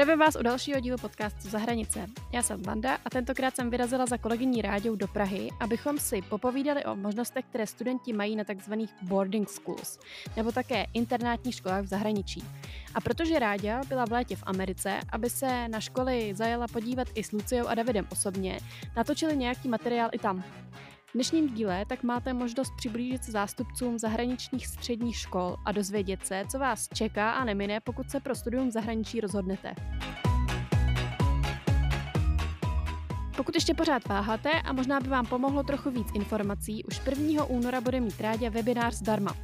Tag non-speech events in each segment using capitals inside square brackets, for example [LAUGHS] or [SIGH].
Zdravím vás u dalšího dílu podcastu Za hranice. Já jsem Vanda a tentokrát jsem vyrazila za kolegyní Ráďou do Prahy, abychom si popovídali o možnostech, které studenti mají na tzv. boarding schools, nebo také internátních školách v zahraničí. A protože Ráďa byla v létě v Americe, aby se na školy zajela podívat i s Luciou a Davidem osobně, natočili nějaký materiál i tam. V dnešním díle tak máte možnost přiblížit se zástupcům zahraničních středních škol a dozvědět se, co vás čeká a nemine, pokud se pro studium v zahraničí rozhodnete. Pokud ještě pořád váháte a možná by vám pomohlo trochu víc informací, už 1. února bude mít Rádě webinář zdarma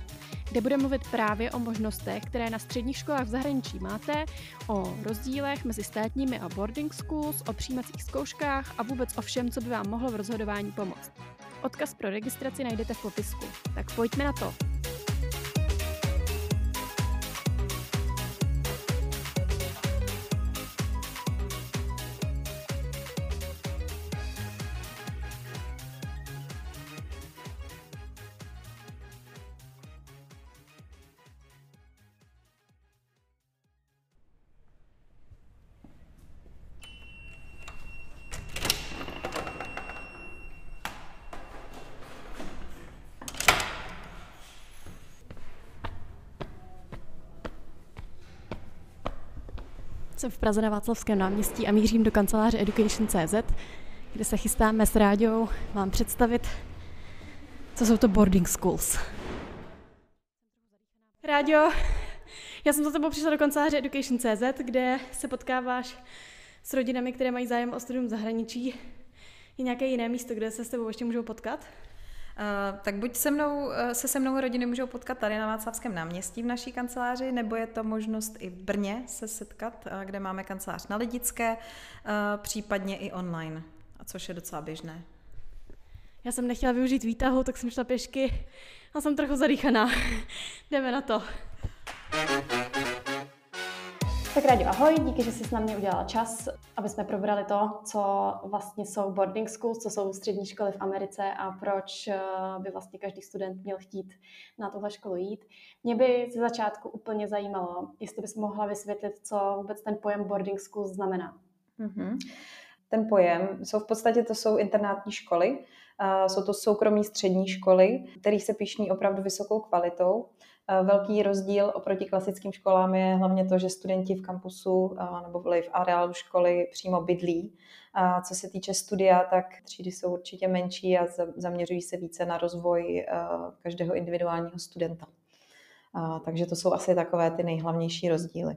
kde bude mluvit právě o možnostech, které na středních školách v zahraničí máte, o rozdílech mezi státními a boarding schools, o přijímacích zkouškách a vůbec o všem, co by vám mohlo v rozhodování pomoct. Odkaz pro registraci najdete v popisku. Tak pojďme na to. Jsem v Praze na Václavském náměstí a mířím do kanceláře Education.cz, kde se chystáme s Ráďou vám představit, co jsou to boarding schools. Ráďo, já jsem za tebou přišla do kanceláře Education.cz, kde se potkáváš s rodinami, které mají zájem o studium zahraničí. Je nějaké jiné místo, kde se s tebou ještě můžou potkat? Uh, tak buď se mnou, uh, se se mnou rodiny můžou potkat tady na Václavském náměstí v naší kanceláři, nebo je to možnost i v Brně se setkat, uh, kde máme kancelář na Lidické, případně i online, a což je docela běžné. Já jsem nechtěla využít výtahu, tak jsem šla pěšky a jsem trochu zadýchaná. [LAUGHS] Jdeme na to. Tak Ráďo, ahoj, díky, že jsi s námi udělala čas, aby jsme probrali to, co vlastně jsou boarding schools, co jsou střední školy v Americe a proč eh, by vlastně každý student měl chtít na tuhle školu jít. Mě by ze začátku úplně zajímalo, jestli bys mohla vysvětlit, co vůbec ten pojem boarding schools znamená. Mm-hmm. Ten pojem, jsou v podstatě to jsou internátní školy, jsou to soukromí střední školy, které se píšní opravdu vysokou kvalitou Velký rozdíl oproti klasickým školám je hlavně to, že studenti v kampusu nebo v areálu školy přímo bydlí. A co se týče studia, tak třídy jsou určitě menší a zaměřují se více na rozvoj každého individuálního studenta. Takže to jsou asi takové ty nejhlavnější rozdíly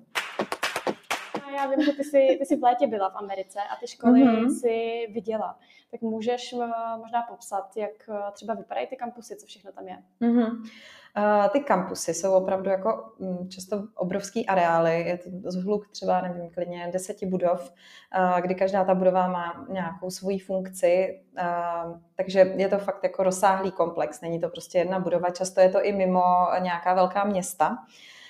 já vím, že ty jsi, ty jsi v létě byla v Americe a ty školy mm-hmm. si viděla. Tak můžeš možná popsat, jak třeba vypadají ty kampusy, co všechno tam je? Mm-hmm. Ty kampusy jsou opravdu jako mm, často obrovský areály, je to zhluk třeba, nevím, klidně deseti budov, kdy každá ta budova má nějakou svoji funkci, takže je to fakt jako rozsáhlý komplex, není to prostě jedna budova, často je to i mimo nějaká velká města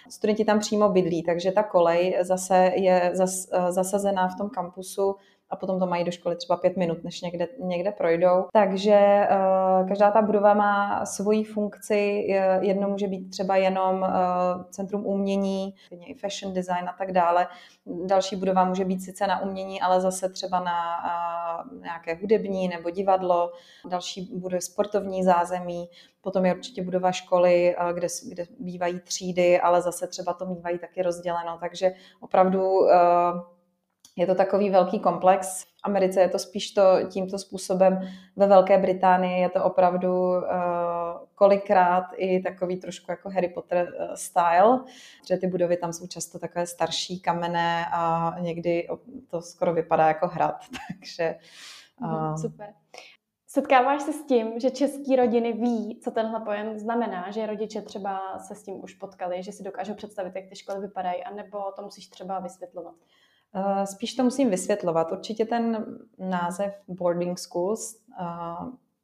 studenti tam přímo bydlí, takže ta kolej zase je zas, zasazená v tom kampusu a potom to mají do školy třeba pět minut, než někde, někde projdou. Takže uh, každá ta budova má svoji funkci. Jedno může být třeba jenom uh, centrum umění, i fashion design a tak dále. Další budova může být sice na umění, ale zase třeba na uh, nějaké hudební nebo divadlo. Další bude sportovní zázemí. Potom je určitě budova školy, kde, kde bývají třídy, ale zase třeba to mývají taky rozděleno. Takže opravdu je to takový velký komplex. V Americe je to spíš to tímto způsobem. Ve Velké Británii je to opravdu uh, kolikrát i takový trošku jako Harry Potter uh, style, že ty budovy tam jsou často takové starší, kamenné a někdy to skoro vypadá jako hrad. [LAUGHS] Takže uh, Super. Setkáváš se s tím, že české rodiny ví, co tenhle pojem znamená, že rodiče třeba se s tím už potkali, že si dokážou představit, jak ty školy vypadají, anebo to musíš třeba vysvětlovat? Eh, spíš to musím vysvětlovat. Určitě ten název boarding schools eh,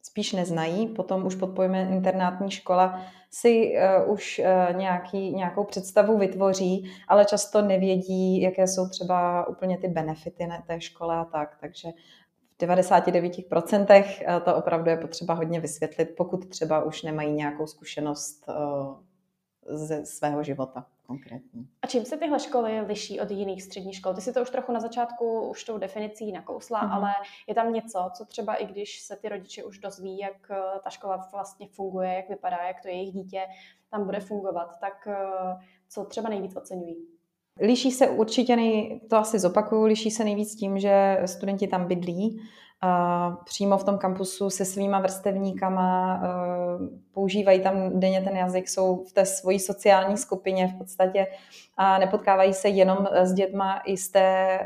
spíš neznají. Potom už pod pojmem internátní škola si uh, už uh, nějaký, nějakou představu vytvoří, ale často nevědí, jaké jsou třeba úplně ty benefity na té škole a tak. Takže v 99% to opravdu je potřeba hodně vysvětlit, pokud třeba už nemají nějakou zkušenost uh, ze svého života konkrétní. A čím se tyhle školy liší od jiných středních škol? Ty si to už trochu na začátku už tou definicí nakousla, mm-hmm. ale je tam něco, co třeba i když se ty rodiče už dozví, jak eh, ta škola vlastně funguje, jak vypadá, jak to jejich dítě tam bude fungovat, tak eh, co třeba nejvíc oceňují? Liší se určitě, nej, to asi zopakuju, liší se nejvíc tím, že studenti tam bydlí, přímo v tom kampusu se svýma vrstevníkama, používají tam denně ten jazyk, jsou v té svojí sociální skupině v podstatě a nepotkávají se jenom s dětma i z té,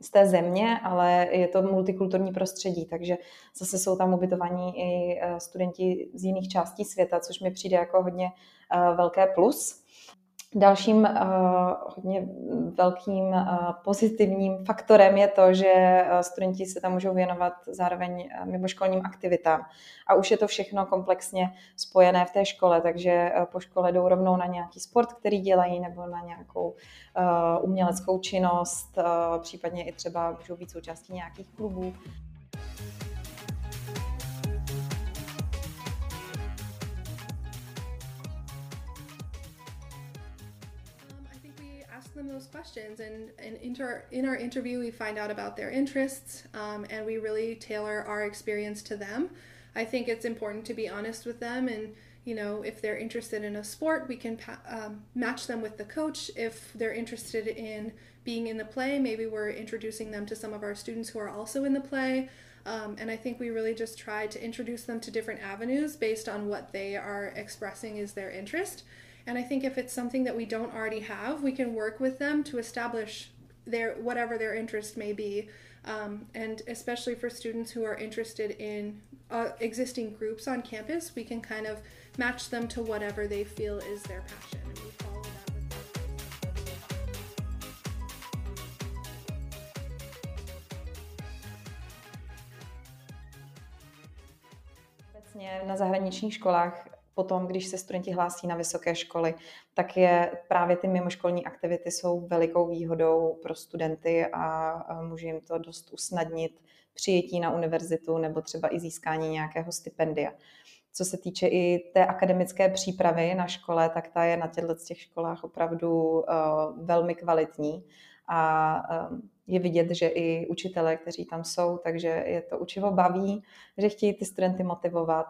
z té země, ale je to multikulturní prostředí, takže zase jsou tam ubytovaní i studenti z jiných částí světa, což mi přijde jako hodně velké plus. Dalším uh, hodně velkým uh, pozitivním faktorem je to, že uh, studenti se tam můžou věnovat zároveň mimoškolním aktivitám. A už je to všechno komplexně spojené v té škole, takže po škole jdou rovnou na nějaký sport, který dělají, nebo na nějakou uh, uměleckou činnost, uh, případně i třeba můžou být součástí nějakých klubů. Them those questions. And, and inter, in our interview we find out about their interests um, and we really tailor our experience to them. I think it's important to be honest with them and you know if they're interested in a sport we can um, match them with the coach. If they're interested in being in the play maybe we're introducing them to some of our students who are also in the play. Um, and I think we really just try to introduce them to different avenues based on what they are expressing is their interest. And I think if it's something that we don't already have, we can work with them to establish their whatever their interest may be. Um, and especially for students who are interested in uh, existing groups on campus, we can kind of match them to whatever they feel is their passion. Na zahraničních školách potom, když se studenti hlásí na vysoké školy, tak je právě ty mimoškolní aktivity jsou velikou výhodou pro studenty a může jim to dost usnadnit přijetí na univerzitu nebo třeba i získání nějakého stipendia. Co se týče i té akademické přípravy na škole, tak ta je na těchto těch školách opravdu uh, velmi kvalitní a um, je vidět, že i učitelé, kteří tam jsou, takže je to učivo baví, že chtějí ty studenty motivovat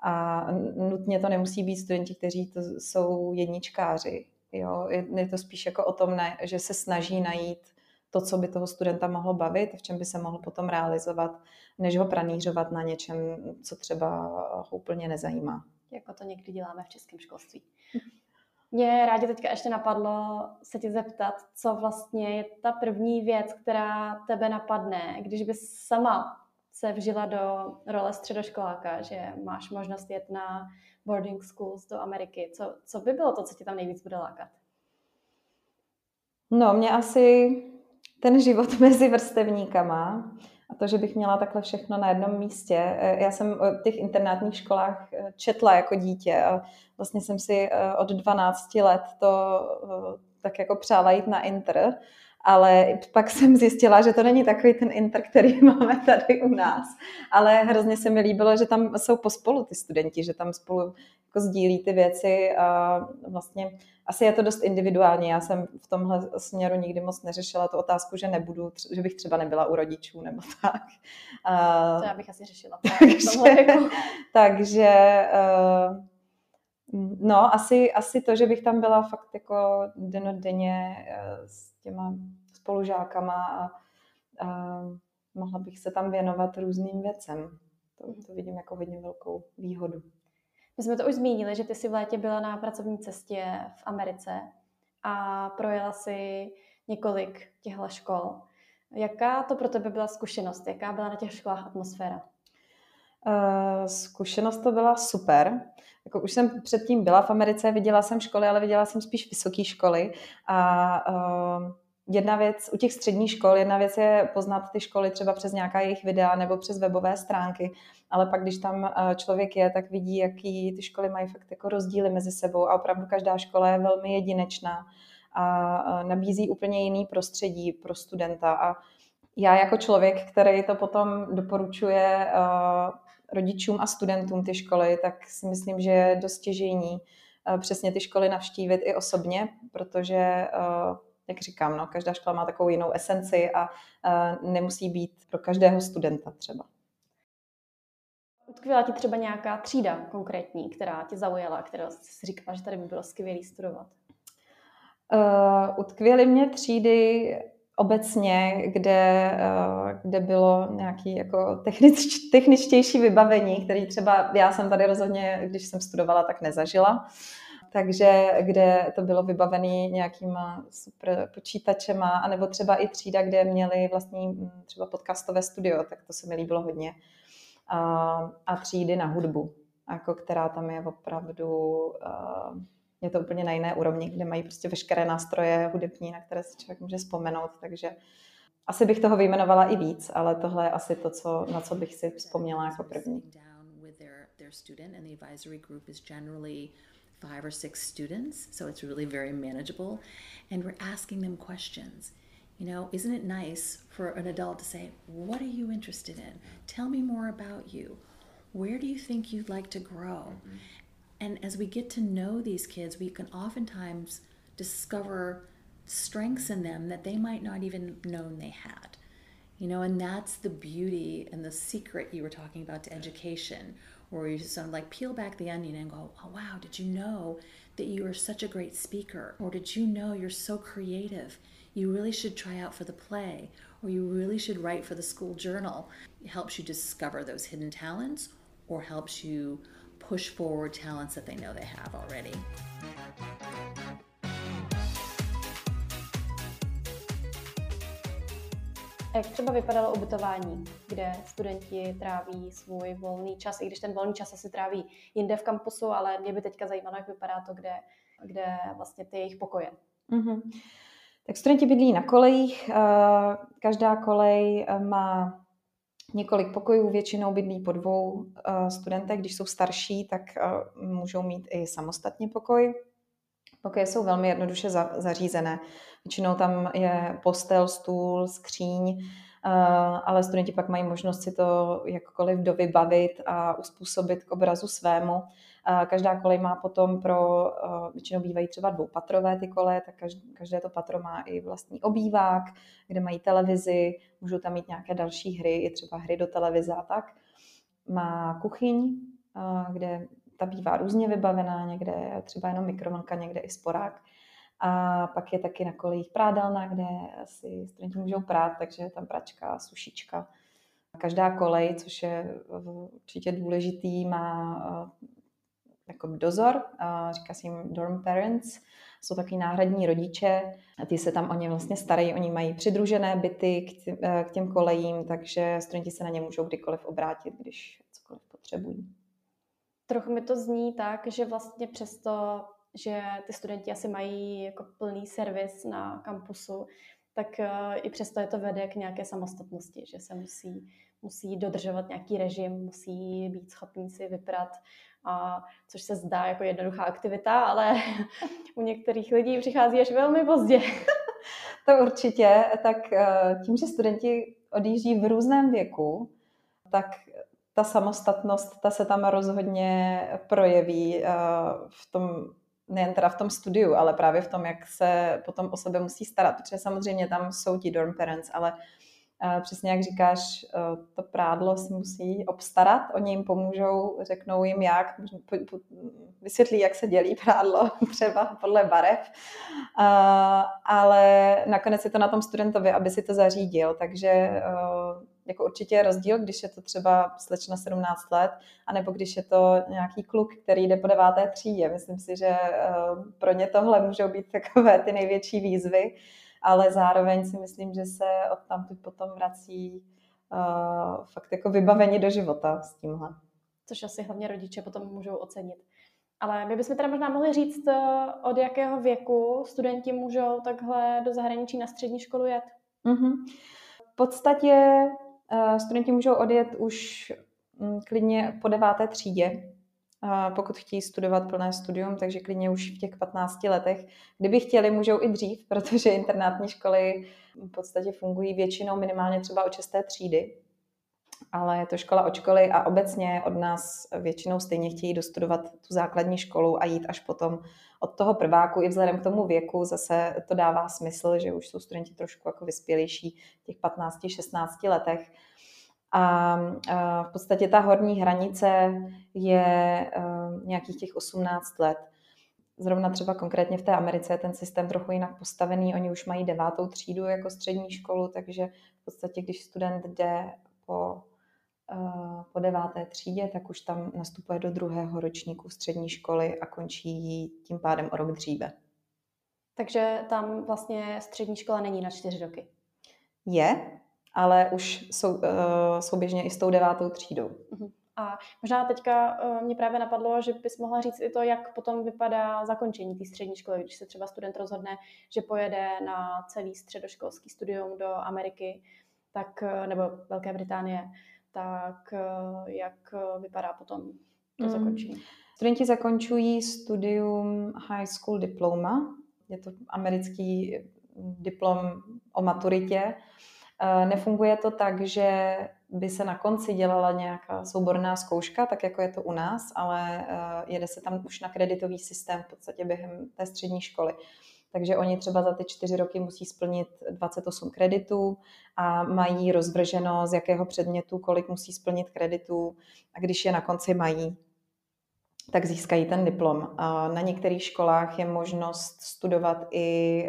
a nutně to nemusí být studenti, kteří to jsou jedničkáři. Jo? Je, to spíš jako o tom, že se snaží najít to, co by toho studenta mohlo bavit, v čem by se mohl potom realizovat, než ho pranířovat na něčem, co třeba ho úplně nezajímá. Jako to někdy děláme v českém školství. Mě rádi teďka ještě napadlo se ti zeptat, co vlastně je ta první věc, která tebe napadne, když bys sama se vžila do role středoškoláka, že máš možnost jet na boarding schools do Ameriky. Co, co by bylo to, co ti tam nejvíc bude lákat? No, mě asi ten život [LAUGHS] mezi vrstevníkama a to, že bych měla takhle všechno na jednom místě. E, já jsem o těch internátních školách e, četla jako dítě a vlastně jsem si e, od 12 let to tak jako přála jít na inter ale pak jsem zjistila, že to není takový ten inter, který [LAUGHS] máme tady u nás. Ale hrozně se mi líbilo, že tam jsou pospolu ty studenti, že tam spolu jako sdílí ty věci a vlastně asi je to dost individuální. Já jsem v tomhle směru nikdy moc neřešila tu otázku, že nebudu, že bych třeba nebyla u rodičů nebo [LAUGHS] tak. To já bych asi řešila. [LAUGHS] takže, takže no, asi, asi to, že bych tam byla fakt jako denodenně s těma spolužákama a, a mohla bych se tam věnovat různým věcem. To, to vidím jako hodně velkou výhodu. My jsme to už zmínili, že ty jsi v létě byla na pracovní cestě v Americe a projela si několik těchto škol. Jaká to pro tebe byla zkušenost? Jaká byla na těch školách atmosféra? Uh, zkušenost to byla super. Jako už jsem předtím byla v Americe, viděla jsem školy, ale viděla jsem spíš vysoké školy a uh, jedna věc u těch středních škol, jedna věc je poznat ty školy třeba přes nějaká jejich videa nebo přes webové stránky, ale pak, když tam eh, člověk je, tak vidí, jaký ty školy mají fakt jako rozdíly mezi sebou a opravdu každá škola je velmi jedinečná a nabízí úplně jiný prostředí pro studenta. A já jako člověk, který to potom doporučuje eh, rodičům a studentům ty školy, tak si myslím, že je dost těžení eh, přesně ty školy navštívit i osobně, protože jak říkám, no, každá škola má takovou jinou esenci a uh, nemusí být pro každého studenta třeba. Utkvěla ti třeba nějaká třída konkrétní, která tě zaujala, která jsi říkala, že tady by bylo skvělé studovat? Uh, utkvěly mě třídy obecně, kde, uh, kde bylo nějaké jako technič, techničtější vybavení, který třeba já jsem tady rozhodně, když jsem studovala, tak nezažila. Uh, takže kde to bylo vybavené nějakýma super počítačema, anebo třeba i třída, kde měli vlastní mm, třeba podcastové studio, tak to se mi líbilo hodně. A, a třídy na hudbu, jako která tam je opravdu, je to úplně na jiné úrovni, kde mají prostě veškeré nástroje hudební, na které se člověk může vzpomenout, takže asi bych toho vyjmenovala i víc, ale tohle je asi to, co, na co bych si vzpomněla jako první. Five or six students, so it's really very manageable. And we're asking them questions. You know, isn't it nice for an adult to say, What are you interested in? Tell me more about you. Where do you think you'd like to grow? Mm-hmm. And as we get to know these kids, we can oftentimes discover strengths in them that they might not even known they had. You know, and that's the beauty and the secret you were talking about to education, or you just sort of like peel back the onion and go, oh, wow, did you know that you are such a great speaker? Or did you know you're so creative? You really should try out for the play, or you really should write for the school journal. It helps you discover those hidden talents or helps you push forward talents that they know they have already. Jak třeba vypadalo ubytování, kde studenti tráví svůj volný čas, i když ten volný čas asi tráví jinde v kampusu, ale mě by teďka zajímalo, jak vypadá to, kde, kde vlastně ty jejich pokoje. Mm-hmm. Tak studenti bydlí na kolejích. Eh, každá kolej eh, má několik pokojů, většinou bydlí po dvou eh, studentech. Když jsou starší, tak můžou mít i samostatně pokoj. Pokoje jsou velmi jednoduše zařízené. Většinou tam je postel, stůl, skříň, eh, ale studenti pak mají možnost si to jakkoliv dovybavit a uspůsobit k obrazu svému. Eh, každá kolej má potom pro, eh, většinou bývají třeba dvoupatrové ty koleje, tak každé to patro má i vlastní obývák, kde mají televizi, můžou tam mít nějaké další hry, i třeba hry do televize a tak. Má kuchyň, kde ta bývá různě vybavená, někde třeba jenom mikrovlnka, někde i sporák. A pak je taky na kolejích prádelna, kde si studenti můžou prát, takže je tam pračka, sušička. Každá kolej, což je určitě důležitý, má jako dozor, říká se jim dorm parents, jsou takový náhradní rodiče a ty se tam o ně vlastně starají, oni mají přidružené byty k těm kolejím, takže studenti se na ně můžou kdykoliv obrátit, když cokoliv potřebují. Trochu mi to zní tak, že vlastně přesto, že ty studenti asi mají jako plný servis na kampusu, tak uh, i přesto je to vede k nějaké samostatnosti, že se musí, musí dodržovat nějaký režim, musí být schopní si vyprat, a, což se zdá jako jednoduchá aktivita, ale [LAUGHS] u některých lidí přichází až velmi pozdě. [LAUGHS] to určitě. Tak uh, tím, že studenti odjíždí v různém věku, tak ta samostatnost, ta se tam rozhodně projeví eh, v tom, nejen teda v tom studiu, ale právě v tom, jak se potom o sebe musí starat, protože samozřejmě tam jsou ti dorm parents, ale eh, přesně jak říkáš, eh, to prádlo si musí obstarat, oni jim pomůžou, řeknou jim jak, vysvětlí, jak se dělí prádlo, [LAUGHS] třeba podle barev, ale nakonec je to na tom studentovi, aby si to zařídil, takže jako určitě je rozdíl, když je to třeba slečna 17 let, anebo když je to nějaký kluk, který jde po deváté třídě. Myslím si, že eh, pro ně tohle můžou být takové ty největší výzvy, ale zároveň si myslím, že se od tam potom vrací uh, fakt jako vybavení do života s tímhle. Což asi hlavně rodiče potom můžou ocenit. Ale my bychom teda možná mohli říct, eh, od jakého věku studenti můžou takhle do zahraničí na střední školu jet? Mm-hmm. V podstatě studenti můžou odjet už um, klidně po deváté třídě, uh, pokud chtějí studovat plné studium, takže klidně už v těch 15 letech. Kdyby chtěli, můžou i dřív, [LAUGHS] protože internátní školy v podstatě fungují většinou minimálně třeba od 6. třídy ale je to škola od školy a obecně od nás většinou stejně chtějí dostudovat tu základní školu a jít až potom od toho prváku. I vzhledem k tomu věku zase to dává smysl, že už jsou studenti trošku jako vyspělejší v těch 15-16 letech. A v podstatě ta horní hranice je nějakých těch 18 let. Zrovna třeba konkrétně v té Americe je ten systém trochu jinak postavený. Oni už mají devátou třídu jako střední školu, takže v podstatě, když student jde po Eh, po deváté třídě, tak už tam nastupuje do druhého ročníku střední školy a končí ji tím pádem o rok dříve. Takže tam vlastně střední škola není na čtyři roky? Je, ale už sou, uh, souběžně i s tou devátou třídou. Uh-huh. A možná teďka uh, mě právě napadlo, že bys mohla říct i to, jak potom vypadá zakončení té střední školy, když se třeba student rozhodne, že pojede na celý středoškolský studium do Ameriky, tak, nebo Velké Británie, tak eh, jak eh, vypadá potom to mm. zakončení? Studenti zakončují studium High School Diploma. Je to americký diplom o maturitě. Eh, nefunguje to tak, že by se na konci dělala nějaká souborná zkouška, tak jako je to u nás, ale jede se tam už na kreditový systém v podstatě během té střední školy. Takže oni třeba za ty čtyři roky musí splnit 28 kreditů a mají rozvrženo, z jakého předmětu, kolik musí splnit kreditů a když je na konci mají, tak získají ten diplom. Na některých školách je možnost studovat i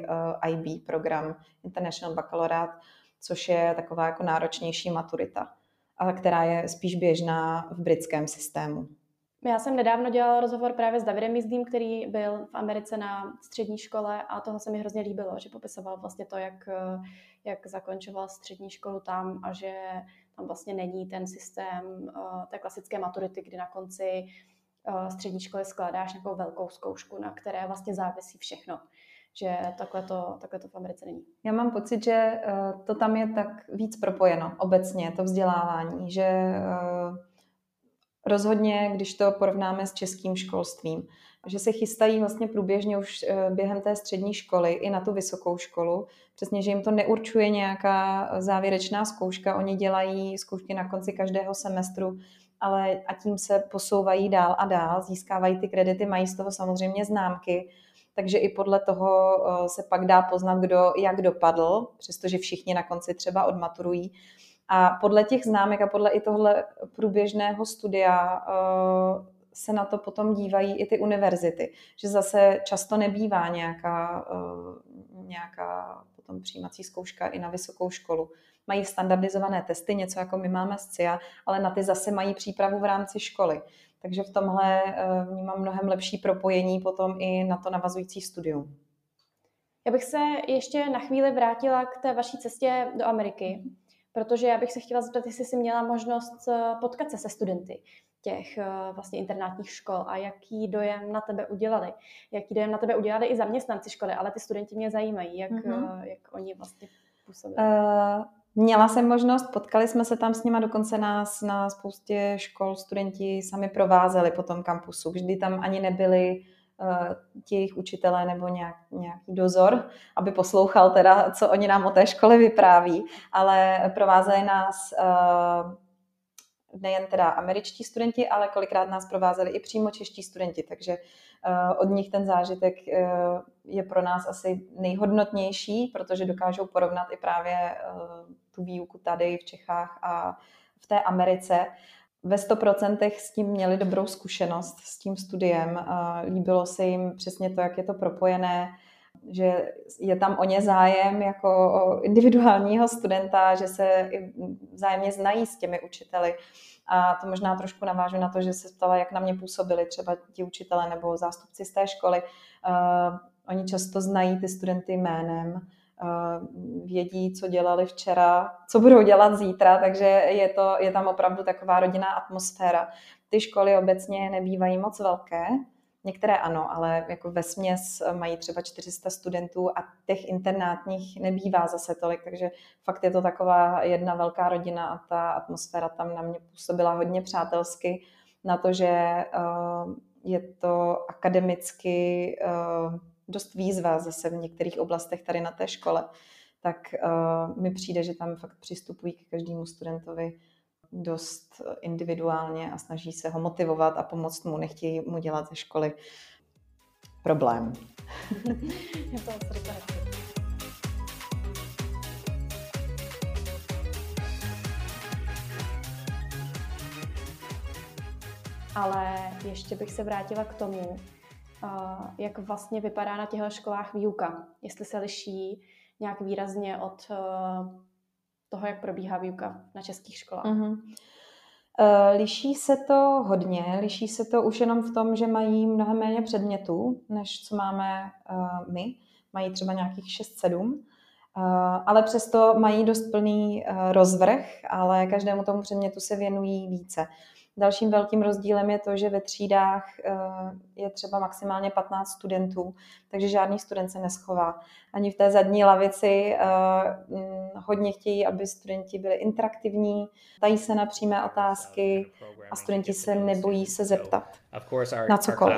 eh, IB program, International Baccalaureate, což je taková jako náročnější maturita, která je spíš běžná v britském systému. Já jsem nedávno dělala rozhovor právě s Davidem Mizdým, který byl v Americe na střední škole a toho se mi hrozně líbilo, že popisoval vlastně to, jak, jak zakončoval střední školu tam a že tam vlastně není ten systém uh, té klasické maturity, kdy na konci uh, střední školy skládáš nějakou velkou zkoušku, na které vlastně závisí všechno že takhle to, takhle to v Americe není. Já mám pocit, že to tam je tak víc propojeno obecně, to vzdělávání, že Rozhodně, když to porovnáme s českým školstvím, že se chystají vlastně průběžně už eh, během té střední školy i na tu vysokou školu. Přesně, že jim to neurčuje nějaká závěrečná zkouška, oni dělají zkoušky na konci každého semestru, ale a tím se posouvají dál a dál, získávají ty kredity, mají z toho samozřejmě známky, takže i podle toho eh, se pak dá poznat, kdo jak dopadl, přestože všichni na konci třeba odmaturují. A podle těch známek a podle i tohle průběžného studia uh, se na to potom dívají i ty univerzity, že zase často nebývá nějaká, uh, nějaká potom přijímací zkouška i na vysokou školu. Mají standardizované testy, něco jako my máme z CIA, ale na ty zase mají přípravu v rámci školy. Takže v tomhle uh, vnímám mnohem lepší propojení potom i na to navazující studium. Já bych se ještě na chvíli vrátila k té vaší cestě do Ameriky protože já bych se chtěla zeptat, jestli jsi měla možnost eh, potkat se se studenty těch eh, vlastně internátních škol a jaký dojem na tebe udělali. Jaký dojem na tebe udělali i zaměstnanci školy, ale ty studenti mě zajímají, jak, mm-hmm. jak oni vlastně působí. Uh, měla jsem možnost, potkali jsme se tam s nima, dokonce nás na spoustě škol studenti sami provázeli po tom kampusu, kdy tam ani nebyli ti jejich učitelé nebo nějak, nějaký dozor, aby poslouchal teda, co oni nám o té škole vypráví, ale provázeli nás eh, nejen teda američtí studenti, ale kolikrát nás provázeli i přímo čeští studenti, takže eh, od nich ten zážitek je pro nás asi nejhodnotnější, protože dokážou porovnat i právě tu výuku tady v Čechách a v té Americe ve 100% s tím měli dobrou zkušenost s tím studiem. Líbilo se jim přesně to, jak je to propojené, že je tam o ně zájem jako o individuálního studenta, že se vzájemně znají s těmi učiteli. A to možná trošku navážu na to, že se ptala, jak na mě působili třeba ti učitele nebo zástupci z té školy. Oni často znají ty studenty jménem, vědí, co dělali včera, co budou dělat zítra, takže je, to, je tam opravdu taková rodinná atmosféra. Ty školy obecně nebývají moc velké, některé ano, ale jako ve směs mají třeba 400 studentů a těch internátních nebývá zase tolik, takže fakt je to taková jedna velká rodina a ta atmosféra tam na mě působila hodně přátelsky na to, že je to akademicky dost výzva zase v některých oblastech tady na té škole, tak mi přijde, že tam fakt přistupují k každému studentovi dost individuálně a snaží se ho motivovat a pomoct mu, nechtějí mu dělat ze školy problém. [LAUGHS] Ale ještě bych se vrátila k tomu, jak vlastně vypadá na těchto školách výuka. Jestli se liší nějak výrazně od toho, jak probíhá výuka na českých školách. Mm-hmm. Liší se to hodně, liší se to už jenom v tom, že mají mnohem méně předmětů, než co máme uh, my. Mají třeba nějakých 6-7, uh, ale přesto mají dost plný rozvrh, ale každému tomu předmětu se věnují více. Dalším velkým rozdílem je to, že ve třídách eh, je třeba maximálně 15 studentů, takže žádný student se neschová. Ani v té zadní lavici eh, mm, hodně chtějí, aby studenti byli interaktivní, tají se na přímé otázky a studenti se nebojí se zeptat na cokoliv.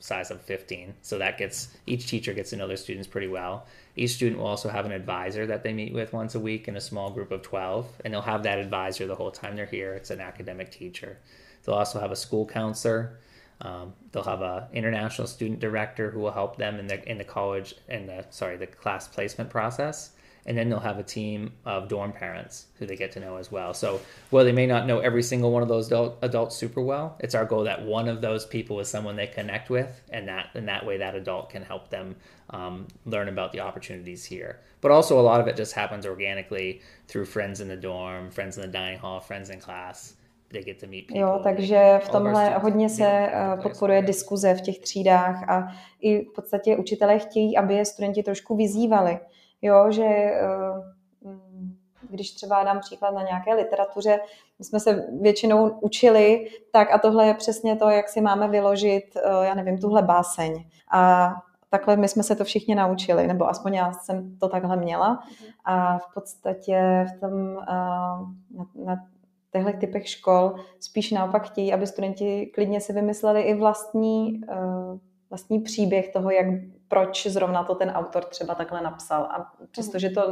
Size of 15. So that gets each teacher gets to know their students pretty well. Each student will also have an advisor that they meet with once a week in a small group of 12, and they'll have that advisor the whole time they're here. It's an academic teacher. They'll also have a school counselor. Um, they'll have an international student director who will help them in the in the college in the sorry the class placement process and then they'll have a team of dorm parents who they get to know as well. So while they may not know every single one of those adult, adults super well, it's our goal that one of those people is someone they connect with, and that in that way that adult can help them um, learn about the opportunities here. But also a lot of it just happens organically through friends in the dorm, friends in the dining hall, friends in class. They get to meet people. Jo, takže v tomhle hodně se eh, podporuje diskuze v těch třídách a i v podstatě učitelé chtějí, aby je studenti trošku vyzývali. Jo, že eh, mm, když třeba dám příklad na nějaké literatuře, my jsme se většinou učili, tak a tohle je přesně to, jak si máme vyložit, eh, já nevím, tuhle báseň. A takhle my jsme se to všichni naučili, nebo aspoň já jsem to takhle měla. A v podstatě v tom, eh, na, na těchto typech škol spíš naopak chtějí, aby studenti klidně si vymysleli i vlastní, vlastní příběh toho, jak proč zrovna to ten autor třeba takhle napsal. A přestože to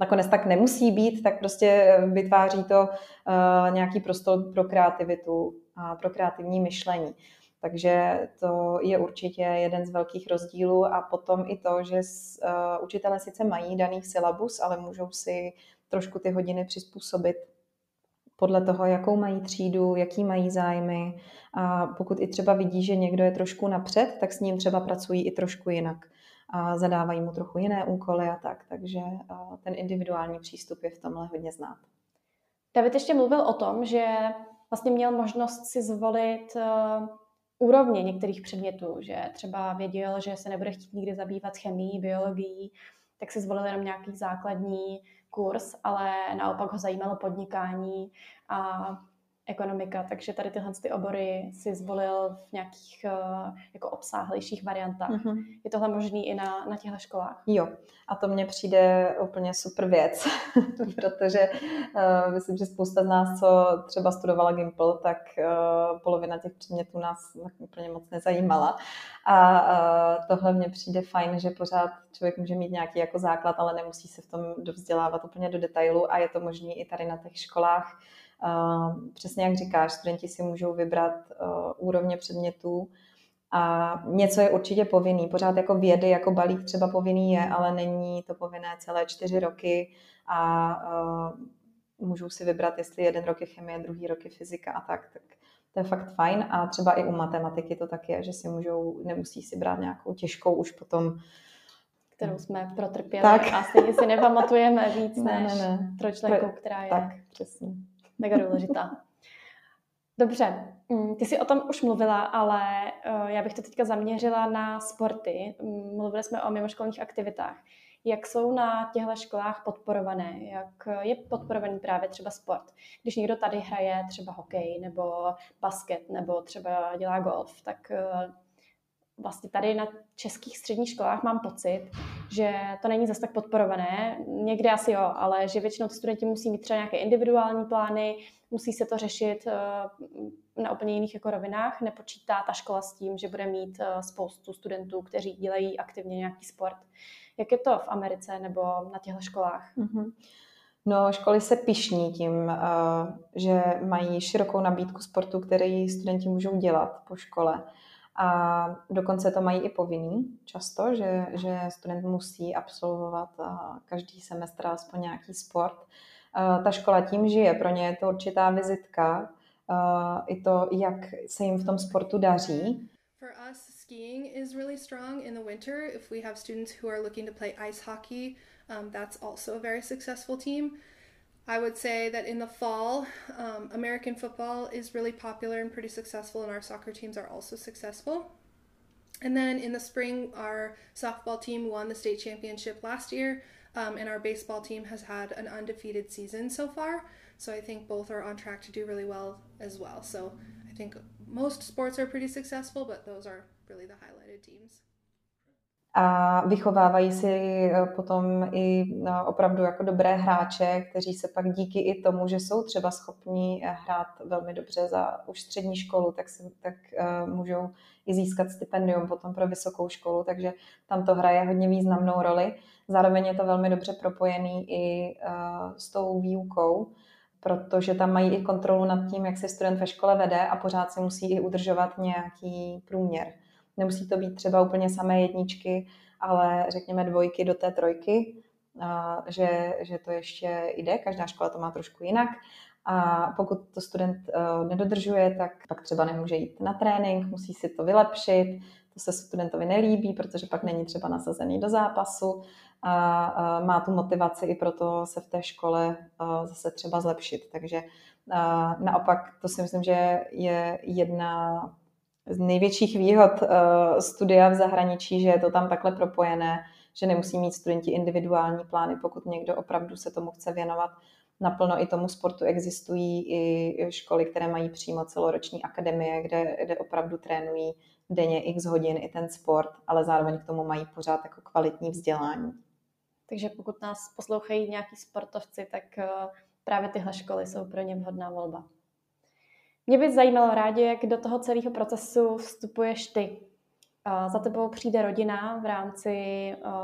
nakonec tak nemusí být, tak prostě vytváří to uh, nějaký prostor pro kreativitu a pro kreativní myšlení. Takže to je určitě jeden z velkých rozdílů a potom i to, že uh, učitelé sice mají daný syllabus, ale můžou si trošku ty hodiny přizpůsobit podle toho, jakou mají třídu, jaký mají zájmy. A pokud i třeba vidí, že někdo je trošku napřed, tak s ním třeba pracují i trošku jinak. A zadávají mu trochu jiné úkoly a tak. Takže ten individuální přístup je v tomhle hodně znát. David ještě mluvil o tom, že vlastně měl možnost si zvolit uh, úrovně některých předmětů, že třeba věděl, že se nebude chtít nikdy zabývat chemií, biologií, tak si zvolil jenom nějaký základní kurz, ale naopak ho zajímalo podnikání a ekonomika, takže tady tyhle ty obory si zvolil v nějakých uh, jako obsáhlejších variantách. Mm-hmm. Je tohle možný i na, na těchto školách? Jo, a to mně přijde úplně super věc, [LAUGHS] protože uh, myslím, že spousta z nás, co třeba studovala Gimple, tak uh, polovina těch předmětů nás úplně moc nezajímala. A uh, tohle mně přijde fajn, že pořád člověk může mít nějaký jako základ, ale nemusí se v tom dovzdělávat úplně do detailu a je to možné i tady na těch školách Přesně jak říkáš, studenti si můžou vybrat uh, úrovně předmětů a něco je určitě povinný. Pořád jako vědy, jako balík třeba povinný je, ale není to povinné celé čtyři roky a uh, můžou si vybrat, jestli jeden rok je chemie, druhý rok je fyzika a tak. tak to je fakt fajn a třeba i u matematiky to tak je, že si můžou, nemusí si brát nějakou těžkou už potom kterou jsme protrpěli tak. a stejně si nepamatujeme víc [LAUGHS] ne, než ne, ne. trojčlenkou, která je tak, přesně mega důležitá. Dobře, mm, ty jsi o tom už mluvila, ale eh, já bych to teďka zaměřila na sporty. Mm, mluvili jsme o mimoškolních aktivitách. jak jsou na těchto školách podporované, jak je podporovaný právě třeba sport. Když někdo tady hraje třeba hokej nebo basket nebo třeba dělá golf, tak eh, vlastně tady na českých středních školách mám pocit, že to není zase tak podporované. Někde asi jo, ale že většinou ty studenti musí mít třeba nějaké individuální plány, musí se to řešit eh, na úplně jiných jako rovinách. Nepočítá ta škola s tím, že bude mít eh, spoustu studentů, kteří dělají aktivně nějaký sport. Jak je to v Americe nebo na těchto školách? Mm-hmm. No, školy se pišní tím, eh, že mají širokou nabídku sportu, který studenti můžou dělat po škole. A dokonce to mají i povinný často, že, že student musí absolvovat každý semestr alespoň nějaký sport. Ta škola tím žije, pro ně je to určitá vizitka, i to, jak se jim v tom sportu daří. For us, skiing is really strong in the winter. If we have students who are looking to play ice hockey, um, that's also a very successful team. I would say that in the fall, um, American football is really popular and pretty successful, and our soccer teams are also successful. And then in the spring, our softball team won the state championship last year, um, and our baseball team has had an undefeated season so far. So I think both are on track to do really well as well. So I think most sports are pretty successful, but those are really the highlighted teams. A vychovávají si eh, potom i no, opravdu jako dobré hráče, kteří se pak díky i tomu, že jsou třeba schopní eh, hrát velmi dobře za už střední školu, tak, si, tak můžou i získat stipendium potom pro vysokou školu, takže tam to hraje hodně významnou roli. Zároveň je to velmi dobře propojený i s tou výukou, protože tam mají i kontrolu nad tím, jak se student ve škole vede a pořád si musí i udržovat nějaký průměr. Nemusí to být třeba úplně samé jedničky, ale řekněme dvojky do té trojky, že, že to ještě jde. Každá škola to má trošku jinak. A pokud to student uh, nedodržuje, tak pak třeba nemůže jít na trénink, musí si to vylepšit. To se studentovi nelíbí, protože pak není třeba nasazený do zápasu a má tu motivaci i proto se v té škole uh, zase třeba zlepšit. Takže naopak to si myslím, že je jedna z největších výhod uh, studia v zahraničí, že je to tam takhle propojené, že nemusí mít studenti individuální plány, pokud někdo opravdu se tomu chce věnovat naplno i tomu sportu. Existují i školy, které mají přímo celoroční akademie, kde, kde opravdu trénují denně x hodin i ten sport, ale zároveň k tomu mají pořád jako kvalitní vzdělání. Takže pokud nás poslouchají nějaký sportovci, tak uh, právě tyhle školy jsou pro ně vhodná volba. Mě by zajímalo rádi, jak do toho celého procesu vstupuješ ty. Za tebou přijde rodina v rámci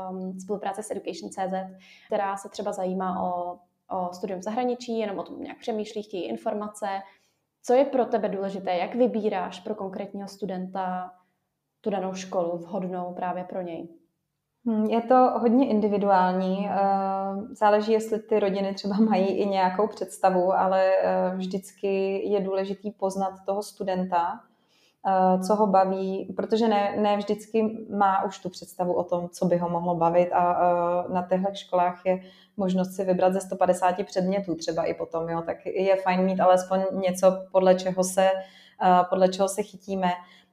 um, spolupráce s Education.cz, která se třeba zajímá o, o studium v zahraničí, jenom o tom nějak přemýšlí, chtějí informace. Co je pro tebe důležité? Jak vybíráš pro konkrétního studenta tu danou školu vhodnou právě pro něj? Hm, je to hodně individuální. Eh, záleží, jestli ty rodiny třeba mají i nějakou představu, ale eh, vždycky je důležitý poznat toho studenta, eh, co ho baví, protože ne, ne vždycky má už tu představu o tom, co by ho mohlo bavit a na těchto školách je možnost si vybrat ze 150 předmětů třeba i potom, jo, tak je fajn mít alespoň něco, podle čeho se, podle čeho se chytíme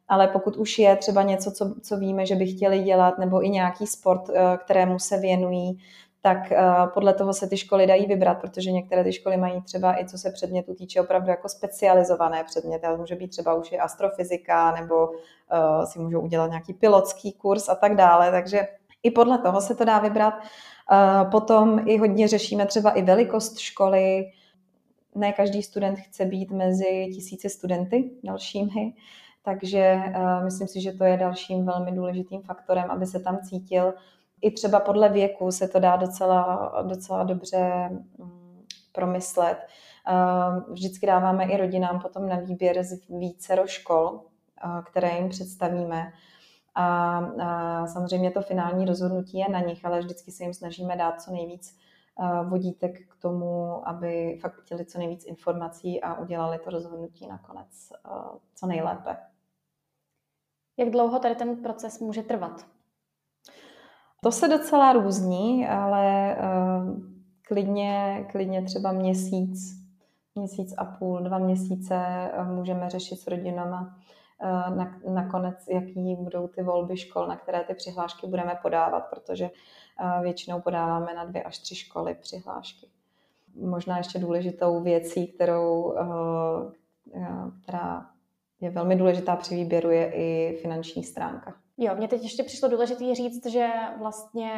ale pokud už je třeba něco, co, co víme, že by chtěli dělat, nebo i nějaký sport, eh, kterému se věnují, tak eh, podle toho se ty školy dají vybrat, protože některé ty školy mají třeba i co se předmětu týče opravdu jako specializované předměty, ale může být třeba už i astrofyzika, nebo uh, si můžou udělat nějaký pilotský kurz a tak dále, takže i podle toho se to dá vybrat. Potom i hodně řešíme třeba i velikost školy, ne každý student chce být mezi tisíci studenty dalšími, takže uh, myslím si, že to je dalším velmi důležitým faktorem, aby se tam cítil. I třeba podle věku se to dá docela, docela dobře um, promyslet. Uh, vždycky dáváme i rodinám potom na výběr z vícero škol, uh, které jim představíme. A, a samozřejmě to finální rozhodnutí je na nich, ale vždycky se jim snažíme dát co nejvíc vodítek k tomu, aby fakt chtěli co nejvíc informací a udělali to rozhodnutí nakonec co nejlépe. Jak dlouho tady ten proces může trvat? To se docela různí, ale uh, klidně, klidně třeba měsíc, měsíc a půl, dva měsíce můžeme řešit s rodinama na, nakonec, jaký budou ty volby škol, na které ty přihlášky budeme podávat, protože většinou podáváme na dvě až tři školy přihlášky. Možná ještě důležitou věcí, kterou, která je velmi důležitá při výběru, je i finanční stránka. Jo, mě teď ještě přišlo důležité říct, že vlastně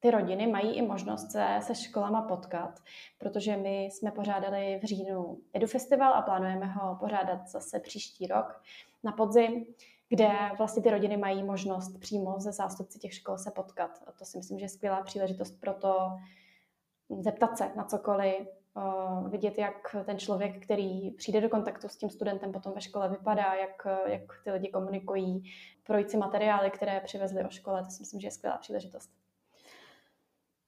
ty rodiny mají i možnost se se školama potkat, protože my jsme pořádali v říjnu Edu Festival a plánujeme ho pořádat zase příští rok na podzim, kde vlastně ty rodiny mají možnost přímo ze zástupci těch škol se potkat. A to si myslím, že je skvělá příležitost pro to zeptat se na cokoliv, vidět, jak ten člověk, který přijde do kontaktu s tím studentem potom ve škole vypadá, jak, jak ty lidi komunikují, projít si materiály, které přivezli o škole, to si myslím, že je skvělá příležitost.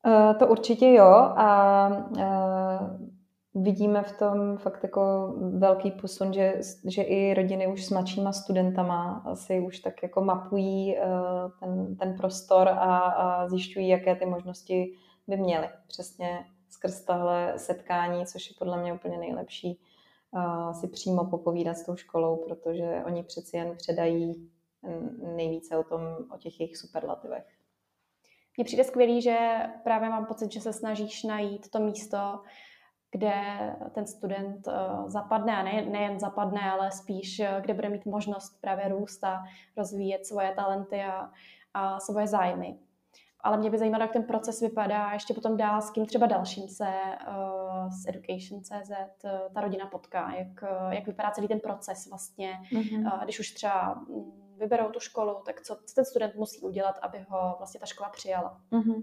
Uh, to určitě jo a uh, vidíme v tom fakt jako velký posun, že, že i rodiny už s mladšíma studentama asi už tak jako mapují uh, ten, ten prostor a, a zjišťují, jaké ty možnosti by měly. Přesně skrz tahle setkání, což je podle mě úplně nejlepší, si přímo popovídat s tou školou, protože oni přeci jen předají nejvíce o, tom, o těch jejich superlativech. Mně přijde skvělý, že právě mám pocit, že se snažíš najít to místo, kde ten student uh, zapadne, a ne, nejen zapadne, ale spíš, uh, kde bude mít možnost právě růst a rozvíjet svoje talenty a, a svoje zájmy ale mě by zajímalo, jak ten proces vypadá ještě potom dál, s kým třeba dalším se uh, s Education.cz uh, ta rodina potká, jak, uh, jak vypadá celý ten proces vlastně, mm-hmm. uh, když už třeba mm, vyberou tu školu, tak co ten student musí udělat, aby ho vlastně ta škola přijala. Mm-hmm.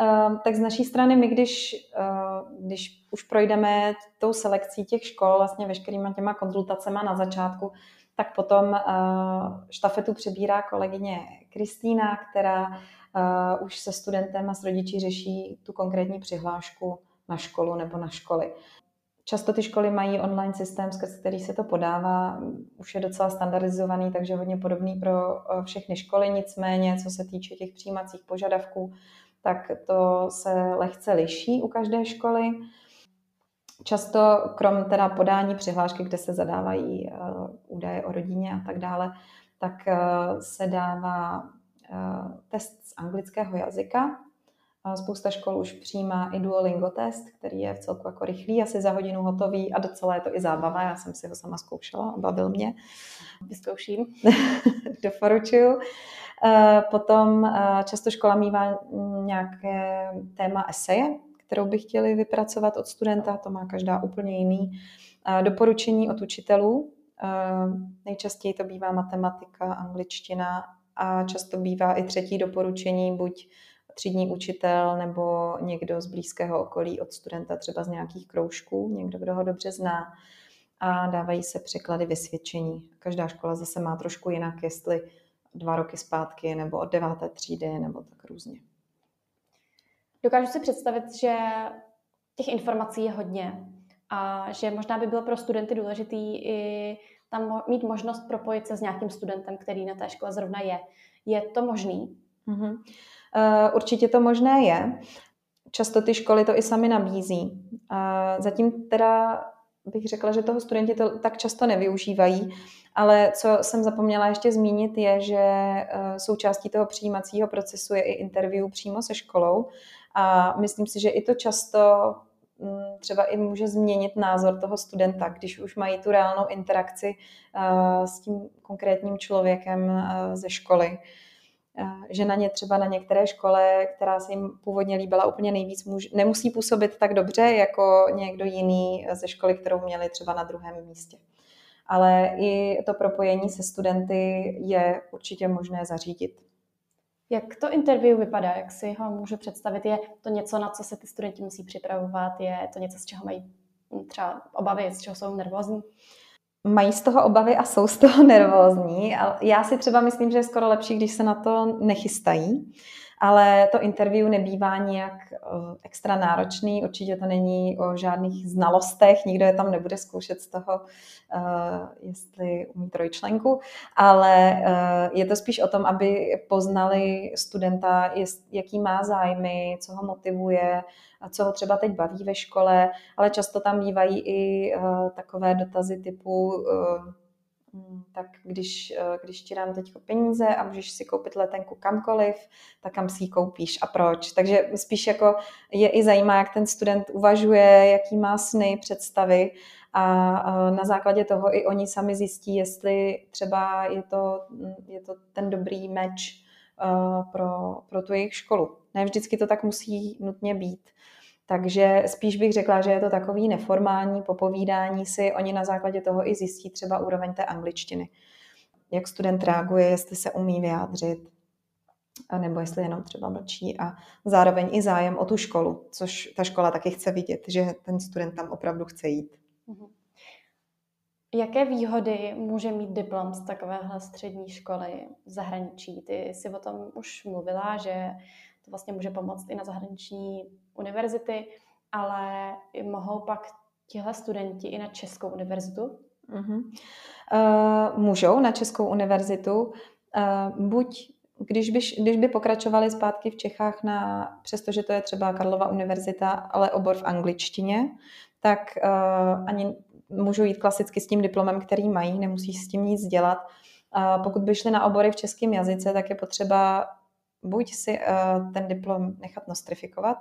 Uh, tak z naší strany my, když, uh, když už projdeme tou selekcí těch škol, vlastně veškerýma těma konzultacema na začátku, tak potom uh, štafetu přebírá kolegyně Kristýna, která už se studentem a s rodiči řeší tu konkrétní přihlášku na školu nebo na školy. Často ty školy mají online systém, skrz který se to podává, už je docela standardizovaný, takže hodně podobný pro všechny školy, nicméně co se týče těch přijímacích požadavků, tak to se lehce liší u každé školy. Často, krom teda podání přihlášky, kde se zadávají uh, údaje o rodině a tak dále, tak uh, se dává test z anglického jazyka. Spousta škol už přijímá i Duolingo test, který je v celku jako rychlý, asi za hodinu hotový a docela je to i zábava. Já jsem si ho sama zkoušela, bavil mě. Vyzkouším. [LAUGHS] Doporučuju. Potom často škola mývá nějaké téma eseje, kterou by chtěli vypracovat od studenta, to má každá úplně jiný. Doporučení od učitelů, nejčastěji to bývá matematika, angličtina a často bývá i třetí doporučení, buď třídní učitel nebo někdo z blízkého okolí od studenta, třeba z nějakých kroužků, někdo, kdo ho dobře zná. A dávají se překlady vysvědčení. Každá škola zase má trošku jinak, jestli dva roky zpátky, nebo od deváté třídy, nebo tak různě. Dokážu si představit, že těch informací je hodně a že možná by bylo pro studenty důležitý i tam mít možnost propojit se s nějakým studentem, který na té škole zrovna je. Je to možný? Mm-hmm. Uh, určitě to možné je. Často ty školy to i sami nabízí. Zatím teda bych řekla, že toho studenti to tak často nevyužívají, ale co jsem zapomněla ještě zmínit je, že uh, součástí toho přijímacího procesu je i interview přímo se školou a myslím si, že i to často mm, třeba i může změnit názor toho studenta, když už mají tu reálnou interakci uh, s tím konkrétním člověkem ze školy. Uh, že na ně třeba na některé škole, která se jim původně líbila úplně nejvíc, nemusí působit tak dobře jako někdo jiný ze školy, kterou měli třeba na druhém místě. Ale i to propojení se studenty je určitě možné zařídit. Jak to interview vypadá? Jak si ho můžu představit? Je to něco, na co se ty studenti musí připravovat? Je to něco, z čeho mají třeba obavy, z čeho jsou nervózní? Mají z toho obavy a jsou z toho [LAUGHS] nervózní. Já si třeba myslím, že je skoro lepší, když se na to nechystají ale to interview nebývá nějak eh, extra náročný, určitě to není o žádných znalostech, nikdo je tam nebude zkoušet z toho, eh, jestli umí trojčlenku, ale eh, je to spíš o tom, aby poznali studenta, jaký má zájmy, co ho motivuje, a co ho třeba teď baví ve škole, ale často tam bývají i takové dotazy typu tak když, eh, když ti dám teď peníze a můžeš si koupit letenku kamkoliv, tak kam si ji koupíš a proč. Takže spíš jako je i zajímá, jak ten student uvažuje, jaký má sny, představy a na základě toho i oni sami zjistí, jestli třeba je to, je to ten dobrý meč pro, pro tu jejich školu. Ne vždycky to tak musí nutně být. Takže spíš bych řekla, že je to takový neformální popovídání si. Oni na základě toho i zjistí třeba úroveň té angličtiny. Jak student reaguje, jestli se umí vyjádřit, nebo jestli jenom třeba mlčí a zároveň i zájem o tu školu, což ta škola taky chce vidět, že ten student tam opravdu chce jít. Mhm. Jaké výhody může mít diplom z takovéhle střední školy v zahraničí? Ty jsi o tom už mluvila, že to vlastně může pomoct i na zahraniční univerzity, ale mohou pak tihle studenti i na Českou univerzitu? Uh-huh. Uh, můžou na Českou univerzitu. Uh, buď když by, když by pokračovali zpátky v Čechách, na, přestože to je třeba Karlova univerzita, ale obor v angličtině, tak uh, ani můžou jít klasicky s tím diplomem, který mají, nemusí s tím nic dělat. Uh, pokud by šli na obory v českém jazyce, tak je potřeba buď si uh, ten diplom nechat nostrifikovat,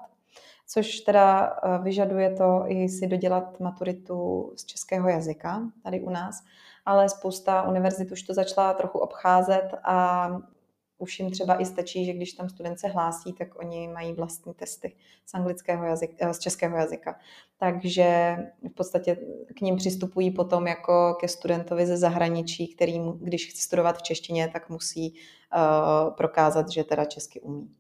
což teda uh, vyžaduje to i si dodělat maturitu z českého jazyka tady u nás, ale spousta univerzit už to začala trochu obcházet a už jim třeba i stačí, že když tam student se hlásí, tak oni mají vlastní testy z anglického jazyka, eh, z českého jazyka. Takže v podstatě k ním přistupují potom jako ke studentovi ze zahraničí, který, když chce studovat v češtině, tak musí uh, prokázat, že teda česky umí.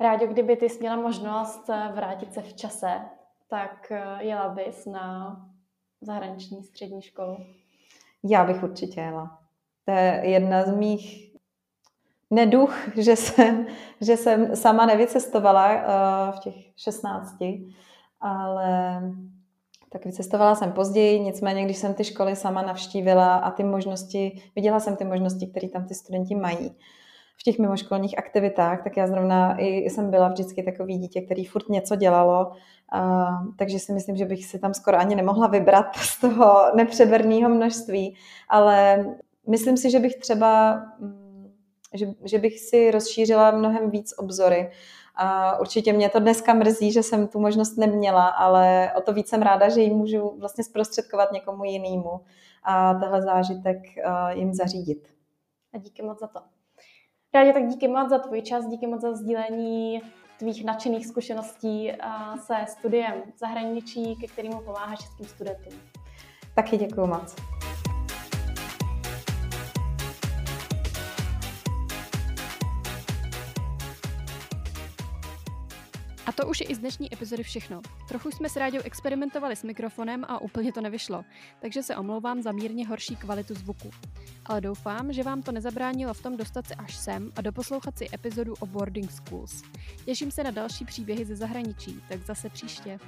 Rádio, kdyby ty měla možnost eh, vrátit se v čase, tak jela bys na zahraniční střední školu? Já bych určitě jela. To je jedna z mých neduch, že jsem, že jsem sama nevycestovala uh, v těch 16, ale tak vycestovala jsem později, nicméně když jsem ty školy sama navštívila a ty možnosti, viděla jsem ty možnosti, které tam ty studenti mají v těch mimoškolních aktivitách, tak já zrovna i jsem byla vždycky takový dítě, který furt něco dělalo, uh, takže si myslím, že bych si tam skoro ani nemohla vybrat z toho nepřeberného množství, ale myslím si, že bych třeba že, že bych si rozšířila mnohem víc obzory. A určitě mě to dneska mrzí, že jsem tu možnost neměla, ale o to víc jsem ráda, že ji můžu vlastně zprostředkovat někomu jinému a tenhle zážitek jim zařídit. A díky moc za to. Rádi, tak díky moc za tvůj čas, díky moc za sdílení tvých nadšených zkušeností se studiem v zahraničí, ke kterému pomáháš českým studentům. Taky děkuji moc. To už je i z dnešní epizody všechno. Trochu jsme s Ráďou experimentovali s mikrofonem a úplně to nevyšlo, takže se omlouvám za mírně horší kvalitu zvuku. Ale doufám, že vám to nezabránilo v tom dostat se až sem a doposlouchat si epizodu o boarding schools. Těším se na další příběhy ze zahraničí, tak zase příště.